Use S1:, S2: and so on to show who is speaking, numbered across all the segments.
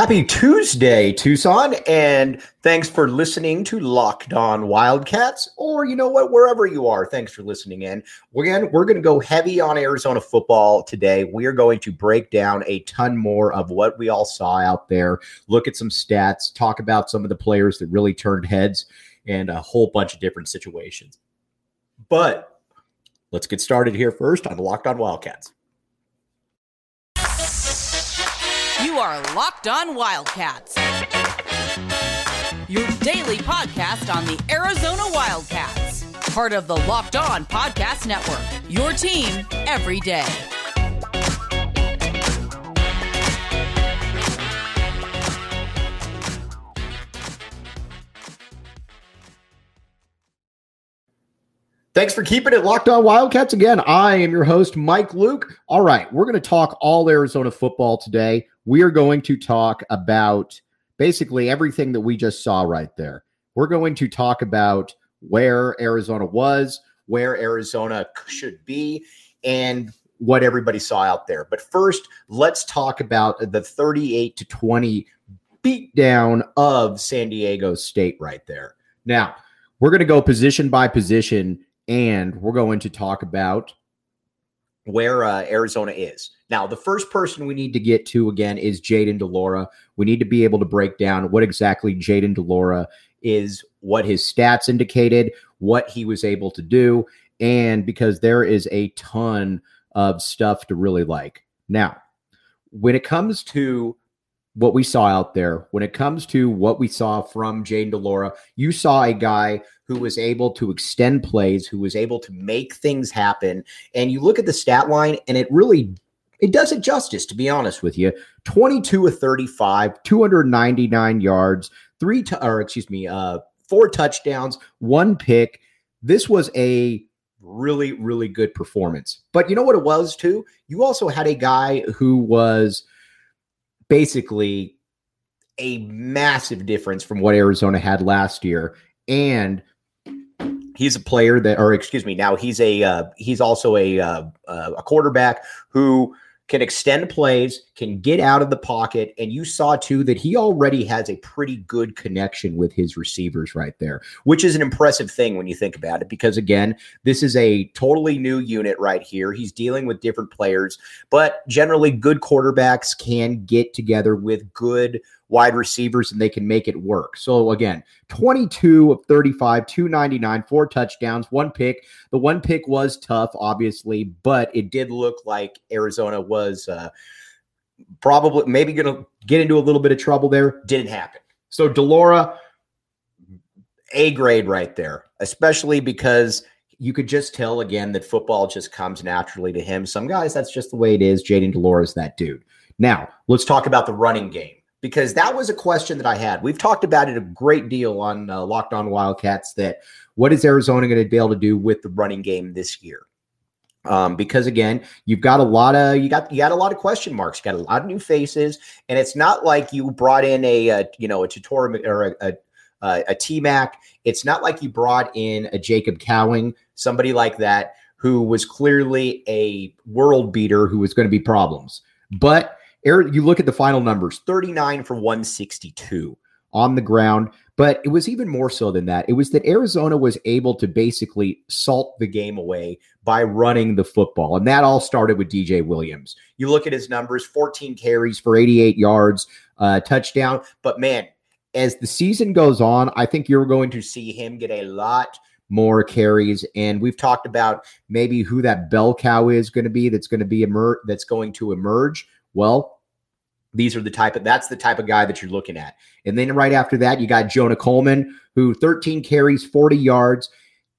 S1: Happy Tuesday, Tucson, and thanks for listening to Locked On Wildcats, or you know what, wherever you are, thanks for listening in. Again, we're going to go heavy on Arizona football today. We are going to break down a ton more of what we all saw out there, look at some stats, talk about some of the players that really turned heads, and a whole bunch of different situations. But let's get started here first on Locked On Wildcats.
S2: You are Locked On Wildcats. Your daily podcast on the Arizona Wildcats. Part of the Locked On Podcast Network. Your team every day.
S1: Thanks for keeping it locked on Wildcats. Again, I am your host, Mike Luke. All right, we're going to talk all Arizona football today. We are going to talk about basically everything that we just saw right there. We're going to talk about where Arizona was, where Arizona should be, and what everybody saw out there. But first, let's talk about the 38 to 20 beatdown of San Diego State right there. Now, we're going to go position by position and we're going to talk about where uh, Arizona is. Now, the first person we need to get to again is Jayden de Laura. We need to be able to break down what exactly Jayden de Laura is, what his stats indicated, what he was able to do, and because there is a ton of stuff to really like. Now, when it comes to what we saw out there, when it comes to what we saw from Jayden de Laura, you saw a guy who was able to extend plays, who was able to make things happen. And you look at the stat line, and it really it does it justice, to be honest with you. 22 of 35, 299 yards, three or excuse me, uh, four touchdowns, one pick. This was a really, really good performance. But you know what it was too? You also had a guy who was basically a massive difference from what Arizona had last year. And he's a player that, or excuse me, now he's a uh, he's also a uh, uh, a quarterback who can extend plays, can get out of the pocket. And you saw too that he already has a pretty good connection with his receivers right there, which is an impressive thing when you think about it. Because again, this is a totally new unit right here. He's dealing with different players, but generally, good quarterbacks can get together with good wide receivers and they can make it work. So again, 22 of 35, 299, four touchdowns, one pick. The one pick was tough, obviously, but it did look like Arizona was uh, probably maybe going to get into a little bit of trouble there. Didn't happen. So de Laura, A grade right there, especially because you could just tell again that football just comes naturally to him. Some guys, that's just the way it is. Jayden de Laura is that dude. Now, let's talk about the running game because that was a question that I had. We've talked about it a great deal on uh, Locked On Wildcats. That what is Arizona going to be able to do with the running game this year? Um, because again, you've got a lot of you got you got a lot of question marks. You got a lot of new faces, and it's not like you brought in a, a you know a Tetairoa or a, a uh, a T Mac. It's not like you brought in a Jacob Cowing, somebody like that, who was clearly a world beater who was going to be problems. But you look at the final numbers 39 for 162 on the ground. But it was even more so than that. It was that Arizona was able to basically salt the game away by running the football. And that all started with DJ Williams. You look at his numbers 14 carries for 88 yards, uh, touchdown. But man, as the season goes on, I think you're going to see him get a lot more carries. And we've talked about maybe who that bell cow is going to be that's going to be emer- that's going to emerge well, these are the type of that's the type of guy that you're looking at. And then right after that, you got Jonah Coleman, who 13 carries, 40 yards.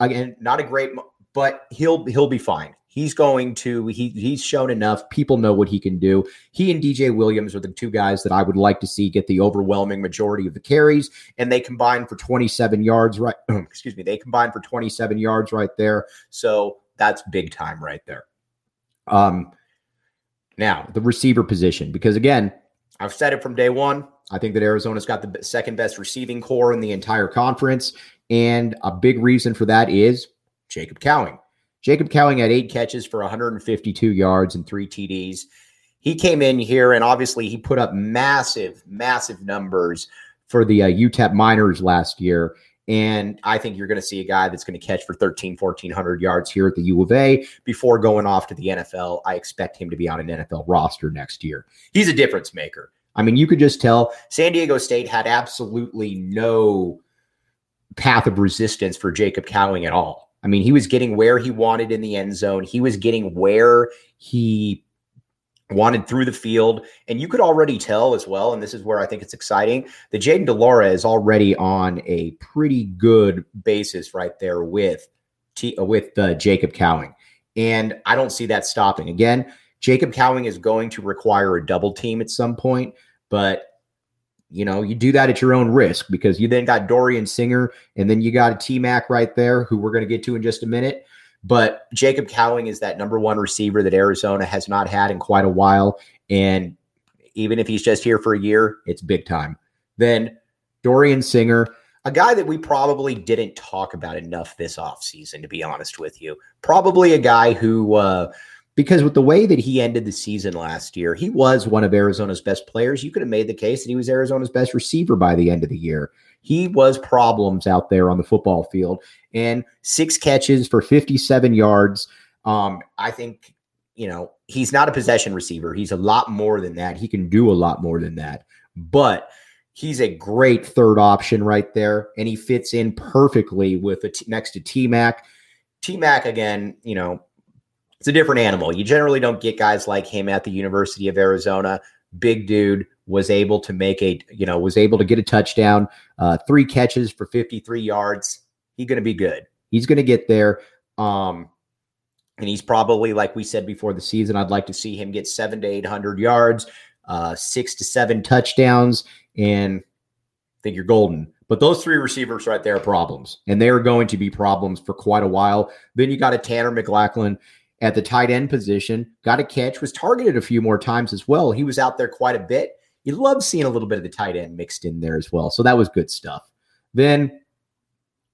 S1: Again, not a great, but he'll he'll be fine. He's going to he he's shown enough. People know what he can do. He and DJ Williams are the two guys that I would like to see get the overwhelming majority of the carries, and they combine for 27 yards. Right, excuse me, they combine for 27 yards right there. So that's big time right there. Um, now, the receiver position, because again, I've said it from day one. I think that Arizona's got the second best receiving corps in the entire conference. And a big reason for that is Jacob Cowing. Jacob Cowing had eight catches for 152 yards and three TDs. he came in here and obviously he put up massive, massive numbers for the uh, UTEP Miners last year. And I think you're going to see a guy that's going to catch for 13, 1400 yards here at the U of A before going off to the NFL. I expect him to be on an NFL roster next year. He's a difference maker. I mean, you could just tell San Diego State had absolutely no path of resistance for Jacob Cowing at all. I mean, he was getting where he wanted in the end zone. He was getting where he wanted through the field. And you could already tell as well, and this is where I think it's exciting, that Jayden de Laura is already on a pretty good basis right there with T, uh, with uh, Jacob Cowing. And I don't see that stopping. Again, Jacob Cowing is going to require a double team at some point, but you know, you do that at your own risk because you then got Dorian Singer and then you got a T Mac right there who we're going to get to in just a minute. But Jacob Cowing is that number one receiver that Arizona has not had in quite a while. And even if he's just here for a year, it's big time. Then Dorian Singer, a guy that we probably didn't talk about enough this offseason, to be honest with you. Probably a guy who, uh, because with the way that he ended the season last year, he was one of Arizona's best players. You could have made the case that he was Arizona's best receiver by the end of the year. He was problems out there on the football field and six catches for 57 yards. Um, I think, you know, he's not a possession receiver. He's a lot more than that. He can do a lot more than that. But he's a great third option right there. And he fits in perfectly with a t- next to T Mac. T Mac, again, you know, it's a different animal. You generally don't get guys like him at the University of Arizona. Big dude, was able to make a you know was able to get a touchdown, uh, three catches for 53 yards. He's going to be good. He's going to get there. Um, and he's probably like we said before the season. I'd like to see him get seven to eight hundred yards, uh, six to seven touchdowns, and I think you're golden. But those three receivers right there are problems, and they are going to be problems for quite a while. Then you got a Tanner McLachlan at the tight end position, got a catch, was targeted a few more times as well. He was out there quite a bit you love seeing a little bit of the tight end mixed in there as well. So that was good stuff. Then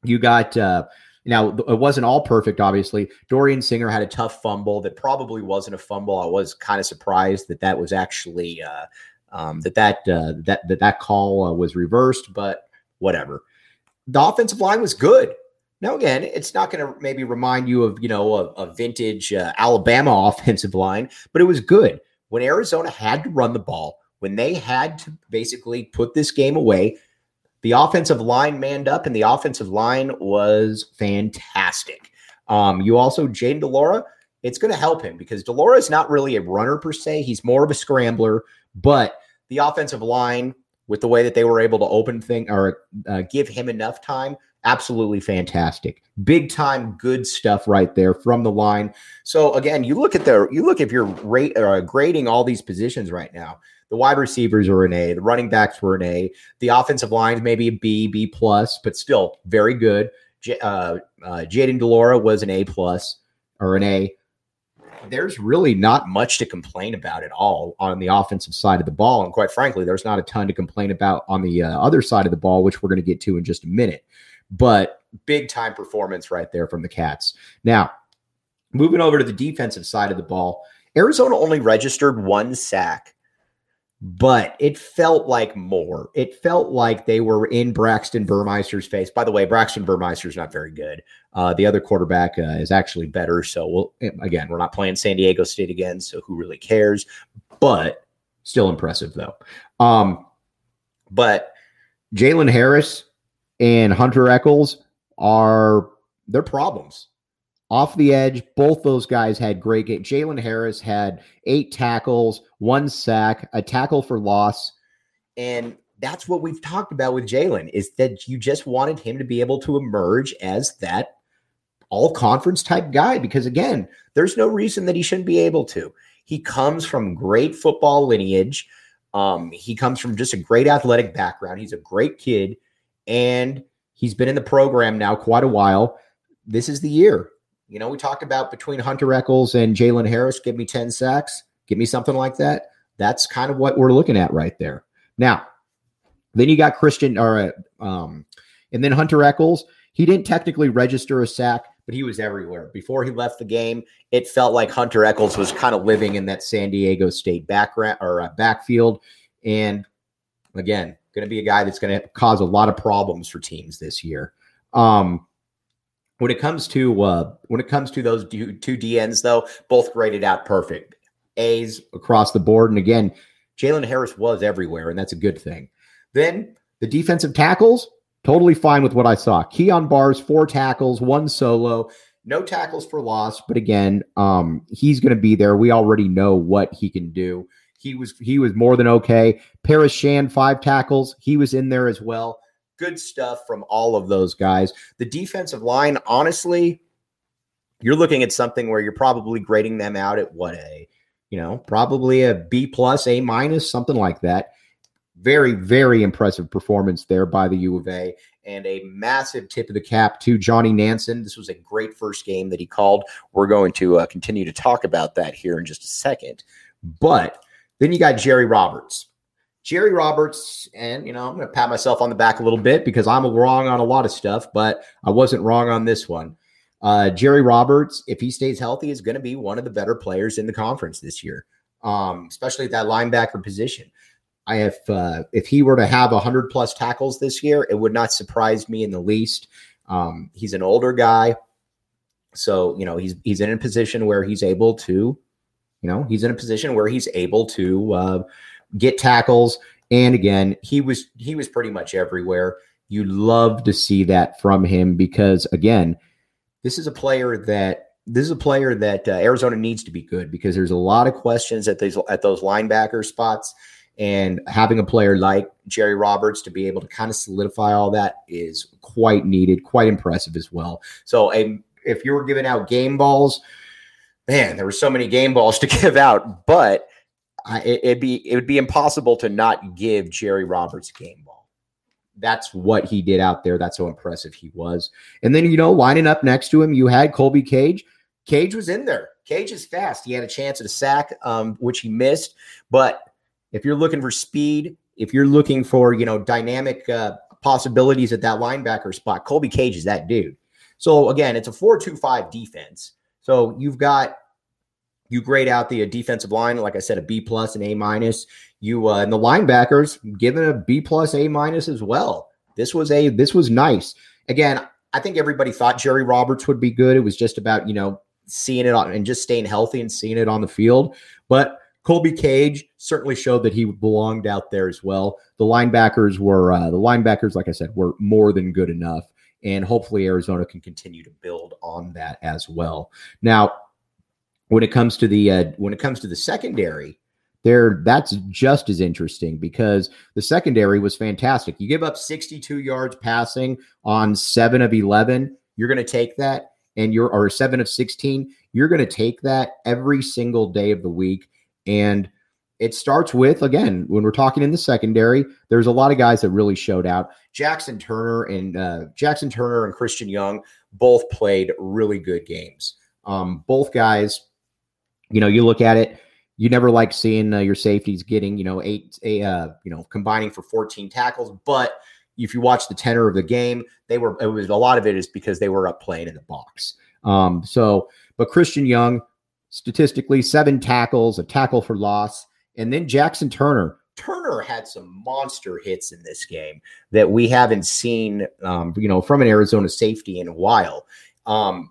S1: you got uh, now it wasn't all perfect, obviously. Dorian Singer had a tough fumble that probably wasn't a fumble. I was kind of surprised that that was actually uh, um, that that, uh, that that that call uh, was reversed, but whatever. The offensive line was good. Now, again, it's not going to maybe remind you of you know a, a vintage uh, Alabama offensive line, but it was good when Arizona had to run the ball when they had to basically put this game away, the offensive line manned up, and the offensive line was fantastic. Um, you also, Jayden de Laura, it's going to help him because de Laura is not really a runner per se. He's more of a scrambler, but the offensive line, with the way that they were able to open thing or uh, give him enough time, absolutely fantastic. Big time good stuff right there from the line. So again, you look at the you look if you're rate uh, grading all these positions right now. The wide receivers were an A. The running backs were an A. The offensive lines maybe a B, B plus, but still very good. J- uh, uh, Jayden de Laura was an A plus or an A. There's really not much to complain about at all on the offensive side of the ball, and quite frankly, there's not a ton to complain about on the uh, other side of the ball, which we're going to get to in just a minute. But big time performance right there from the Cats. Now, moving over to the defensive side of the ball, Arizona only registered one sack but it felt like more. It felt like they were in Braxton Burmeister's face. By the way, Braxton Burmeister's not very good. Uh, the other quarterback uh, is actually better. So, we'll, again, we're not playing San Diego State again. So, who really cares? But still impressive, though. Um, but Jalen Harris and Hunter Echols are their problems off the edge. Both those guys had great game. Jalen Harris had eight tackles, one sack, a tackle for loss. And that's what we've talked about with Jalen is that you just wanted him to be able to emerge as that all conference type guy because again, there's no reason that he shouldn't be able to. He comes from great football lineage. Um, he comes from just a great athletic background. He's a great kid and he's been in the program now quite a while. This is the year. You know, we talked about between Hunter Echols and Jalen Harris, give me 10 sacks, give me something like that. That's kind of what we're looking at right there. Now, then you got Christian, or um, and then Hunter Echols. He didn't technically register a sack, but he was everywhere. Before he left the game, it felt like Hunter Echols was kind of living in that San Diego State background or uh, backfield. And again, going to be a guy that's going to cause a lot of problems for teams this year. Um, when it comes to uh, when it comes to those two, DNs, though, both graded out perfect. A's across the board. And again, Jalen Harris was everywhere, and that's a good thing. Then the defensive tackles, totally fine with what I saw. Kyon Barrs, four tackles, one solo, no tackles for loss. But again, um, he's going to be there. We already know what he can do. He was he was more than okay. Paris Shand five tackles. He was in there as well. Good stuff from all of those guys. The defensive line, honestly, you're looking at something where you're probably grading them out at what a, you know, probably a B plus, A minus, something like that. Very, very impressive performance there by the U of A. And a massive tip of the cap to Johnny Nansen. This was a great first game that he called. We're going to uh, continue to talk about that here in just a second. But then you got Jerry Roberts. Jerry Roberts, and you know, I'm going to pat myself on the back a little bit because I'm wrong on a lot of stuff, but I wasn't wrong on this one. Uh, Jerry Roberts, if he stays healthy, is going to be one of the better players in the conference this year, um, especially at that linebacker position. I have, uh, if he were to have 100 plus tackles this year, it would not surprise me in the least. Um, he's an older guy, so you know he's he's in a position where he's able to, you know, he's in a position where he's able to uh, get tackles. And again, he was he was pretty much everywhere. You love to see that from him because again, this is a player that this is a player that uh, Arizona needs to be good because there's a lot of questions at these at those linebacker spots, and having a player like Jerry Roberts to be able to kind of solidify all that is quite needed, quite impressive as well. So, a, if you were giving out game balls, man, there were so many game balls to give out, but I, it, would be it would be impossible to not give Jerry Roberts a game ball. That's what he did out there. That's how impressive he was. And then you know, lining up next to him, you had Colby Cage. Cage was in there. Cage is fast. He had a chance at a sack, um, which he missed. But if you're looking for speed, if you're looking for you know dynamic uh, possibilities at that linebacker spot, Colby Cage is that dude. So again, it's a four-two-five defense. So you've got you grade out the uh, defensive line, like I said, a B plus and A minus. You uh, and the linebackers given a B plus, A minus as well. This was a this was nice. Again, I think everybody thought Jerry Roberts would be good. It was just about you know seeing it on and just staying healthy and seeing it on the field. But Colby Cage certainly showed that he belonged out there as well. The linebackers were uh, the linebackers, like I said, were more than good enough, and hopefully Arizona can continue to build on that as well. Now, when it comes to the uh, when it comes to the secondary, there that's just as interesting because the secondary was fantastic. You give up 62 yards passing on seven of 11, you're going to take that, and you're or seven of 16, you're going to take that every single day of the week. And it starts with again when we're talking in the secondary. There's a lot of guys that really showed out. Jaxen Turner and uh, Jaxen Turner and Christian Young both played really good games. Um, both guys you know, you look at it, you never like seeing uh, your safeties getting, you know, eight, a, uh, you know, combining for 14 tackles. But if you watch the tenor of the game, they were, it was a lot of it is because they were up playing in the box. Um, so, but Christian Young, statistically, seven tackles, a tackle for loss. And then Jaxen Turner. Turner had some monster hits in this game that we haven't seen, um, you know, from an Arizona safety in a while. Um,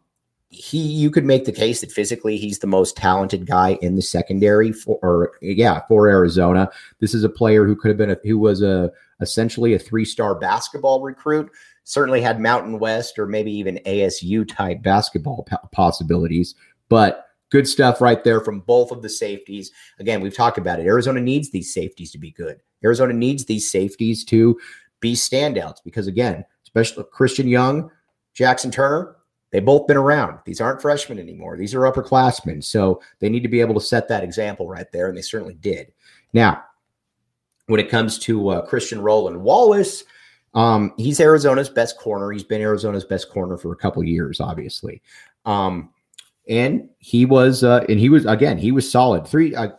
S1: he you could make the case that physically he's the most talented guy in the secondary for or yeah for Arizona. This is a player who could have been a, who was a essentially a three star basketball recruit. Certainly had Mountain West or maybe even ASU type basketball possibilities, but good stuff right there from both of the safeties. Again, we've talked about it. Arizona needs these safeties to be good. Arizona needs these safeties to be standouts because again, especially Christian Young, Jaxen Turner, They've both been around. These aren't freshmen anymore. These are upperclassmen. So they need to be able to set that example right there. And they certainly did. Now, when it comes to uh, Christian Roland Wallace, um, he's Arizona's best corner. He's been Arizona's best corner for a couple years, obviously. Um, and he was, uh, and he was again, he was solid. Three, uh,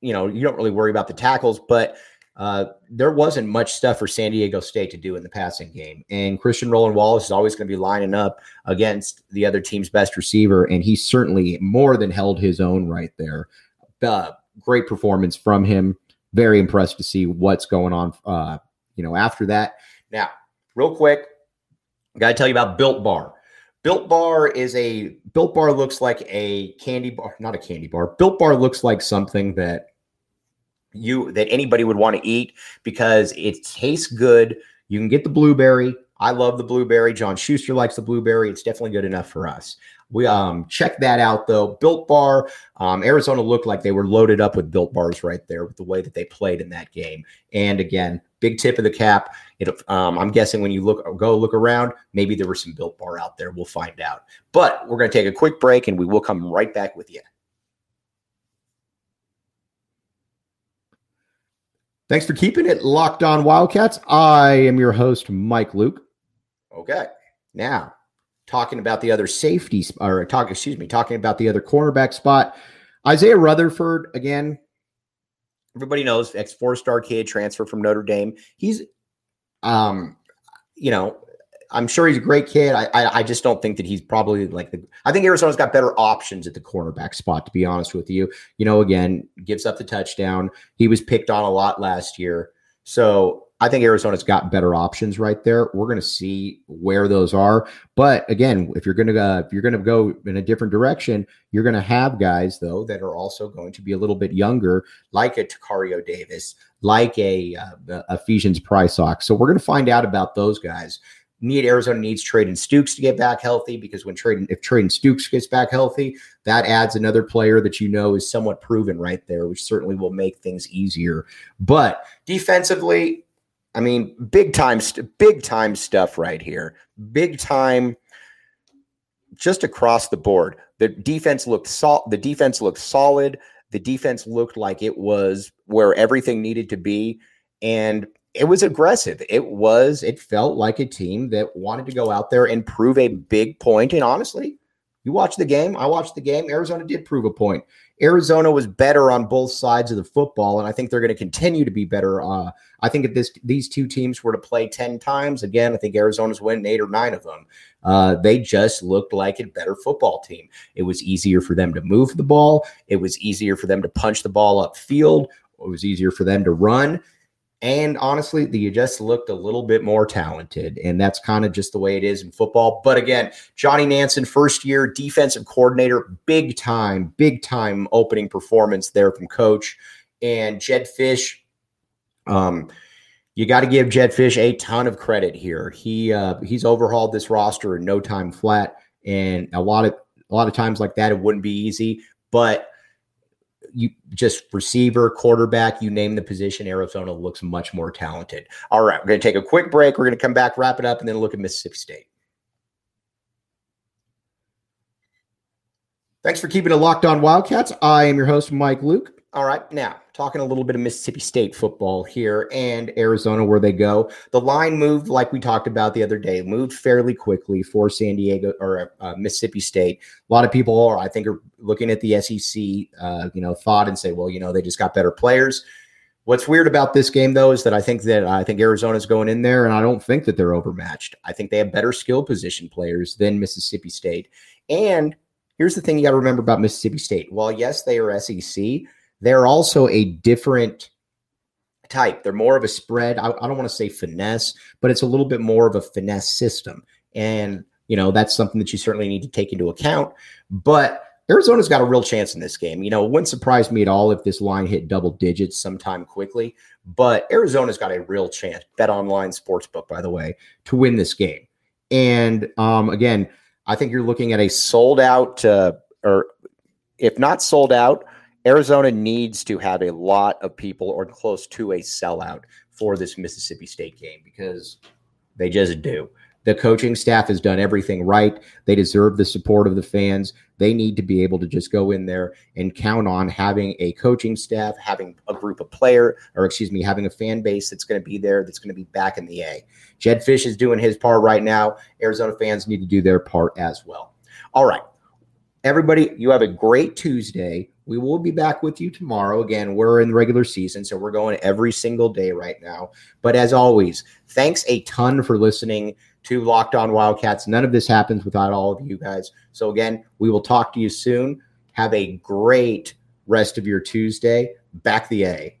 S1: you know, you don't really worry about the tackles, but uh, there wasn't much stuff for San Diego State to do in the passing game. And Christian Roland Wallace is always going to be lining up against the other team's best receiver. And he certainly more than held his own right there. Uh, great performance from him. Very impressed to see what's going on, uh, you know, after that. Now, real quick, I got to tell you about Built Bar. Built Bar is a Built Bar looks like a candy bar, not a candy bar. Built Bar looks like something that you that anybody would want to eat because it tastes good. You can get the blueberry. I love the blueberry. John Schuster likes the blueberry. It's definitely good enough for us. We um check that out though. Built Bar, um, Arizona looked like they were loaded up with Built Bars right there with the way that they played in that game. And again, big tip of the cap. It, um, I'm guessing when you look go look around, maybe there was some Built Bar out there. We'll find out. But we're going to take a quick break, and we will come right back with you. Thanks for keeping it locked on Wildcats. I am your host, Mike Luke. Okay. Now, talking about the other safety or talk, excuse me, talking about the other cornerback spot. Isaiah Rutherford, again, everybody knows ex four star kid transfer from Notre Dame. He's um, you know, I'm sure he's a great kid. I, I, I just don't think that he's probably like the. I think Arizona's got better options at the cornerback spot. To be honest with you, you know, again, gives up the touchdown. He was picked on a lot last year, so I think Arizona's got better options right there. We're going to see where those are. But again, if you're going to uh, if you're going to go in a different direction, you're going to have guys though that are also going to be a little bit younger, like a Tacario Davis, like a uh, Ephesians Prysock. So we're going to find out about those guys need Arizona needs Treydan Stukes to get back healthy because when Treydan if Treydan Stukes gets back healthy, that adds another player that you know is somewhat proven right there, which certainly will make things easier. But defensively, I mean, big time, big time stuff right here. Big time, just across the board. The defense looked sol- The defense looked solid. The defense looked like it was where everything needed to be, and it was aggressive. It was, it felt like a team that wanted to go out there and prove a big point. And honestly, you watch the game, I watched the game. Arizona did prove a point. Arizona was better on both sides of the football, and I think they're going to continue to be better. Uh, I think if this these two teams were to play ten times again, I think Arizona's winning eight or nine of them. Uh, they just looked like a better football team. It was easier for them to move the ball. It was easier for them to punch the ball upfield. It was easier for them to run. And honestly, the just looked a little bit more talented. And that's kind of just the way it is in football. But again, Johnny Nansen, first year defensive coordinator, big time, big time opening performance there from coach. And Jed Fisch, um, you got to give Jed Fisch a ton of credit here. He uh, he's overhauled this roster in no time flat, and a lot of a lot of times like that, it wouldn't be easy. But you just receiver, quarterback, you name the position, Arizona looks much more talented. All right, we're going to take a quick break. We're going to come back, wrap it up, and then look at Mississippi State. Thanks for keeping it locked on Wildcats. I am your host, Mike Luke. All right, now talking a little bit of Mississippi State football here and Arizona, where they go. The line moved, like we talked about the other day, moved fairly quickly for San Diego or uh, Mississippi State. A lot of people are, I think, are looking at the SEC, uh, you know, thought and say, well, you know, they just got better players. What's weird about this game, though, is that I think that I think Arizona's going in there, and I don't think that they're overmatched. I think they have better skill position players than Mississippi State. And here's the thing you got to remember about Mississippi State. While yes, they are SEC they're also a different type. They're more of a spread. I, I don't want to say finesse, but it's a little bit more of a finesse system. And, you know, that's something that you certainly need to take into account. But Arizona's got a real chance in this game. You know, it wouldn't surprise me at all if this line hit double digits sometime quickly, but Arizona's got a real chance. Bet online sportsbook, by the way, to win this game. And um, again, I think you're looking at a sold out, uh, or if not sold out, Arizona needs to have a lot of people or close to a sellout for this Mississippi State game because they just do. The coaching staff has done everything right. They deserve the support of the fans. They need to be able to just go in there and count on having a coaching staff, having a group of player, or excuse me, having a fan base that's going to be there, that's going to be back in the A. Jed Fisch is doing his part right now. Arizona fans need to do their part as well. All right. Everybody, you have a great Tuesday. We will be back with you tomorrow. Again, we're in the regular season, so we're going every single day right now. But as always, thanks a ton for listening to Locked On Wildcats. None of this happens without all of you guys. So, again, we will talk to you soon. Have a great rest of your Tuesday. Back the A.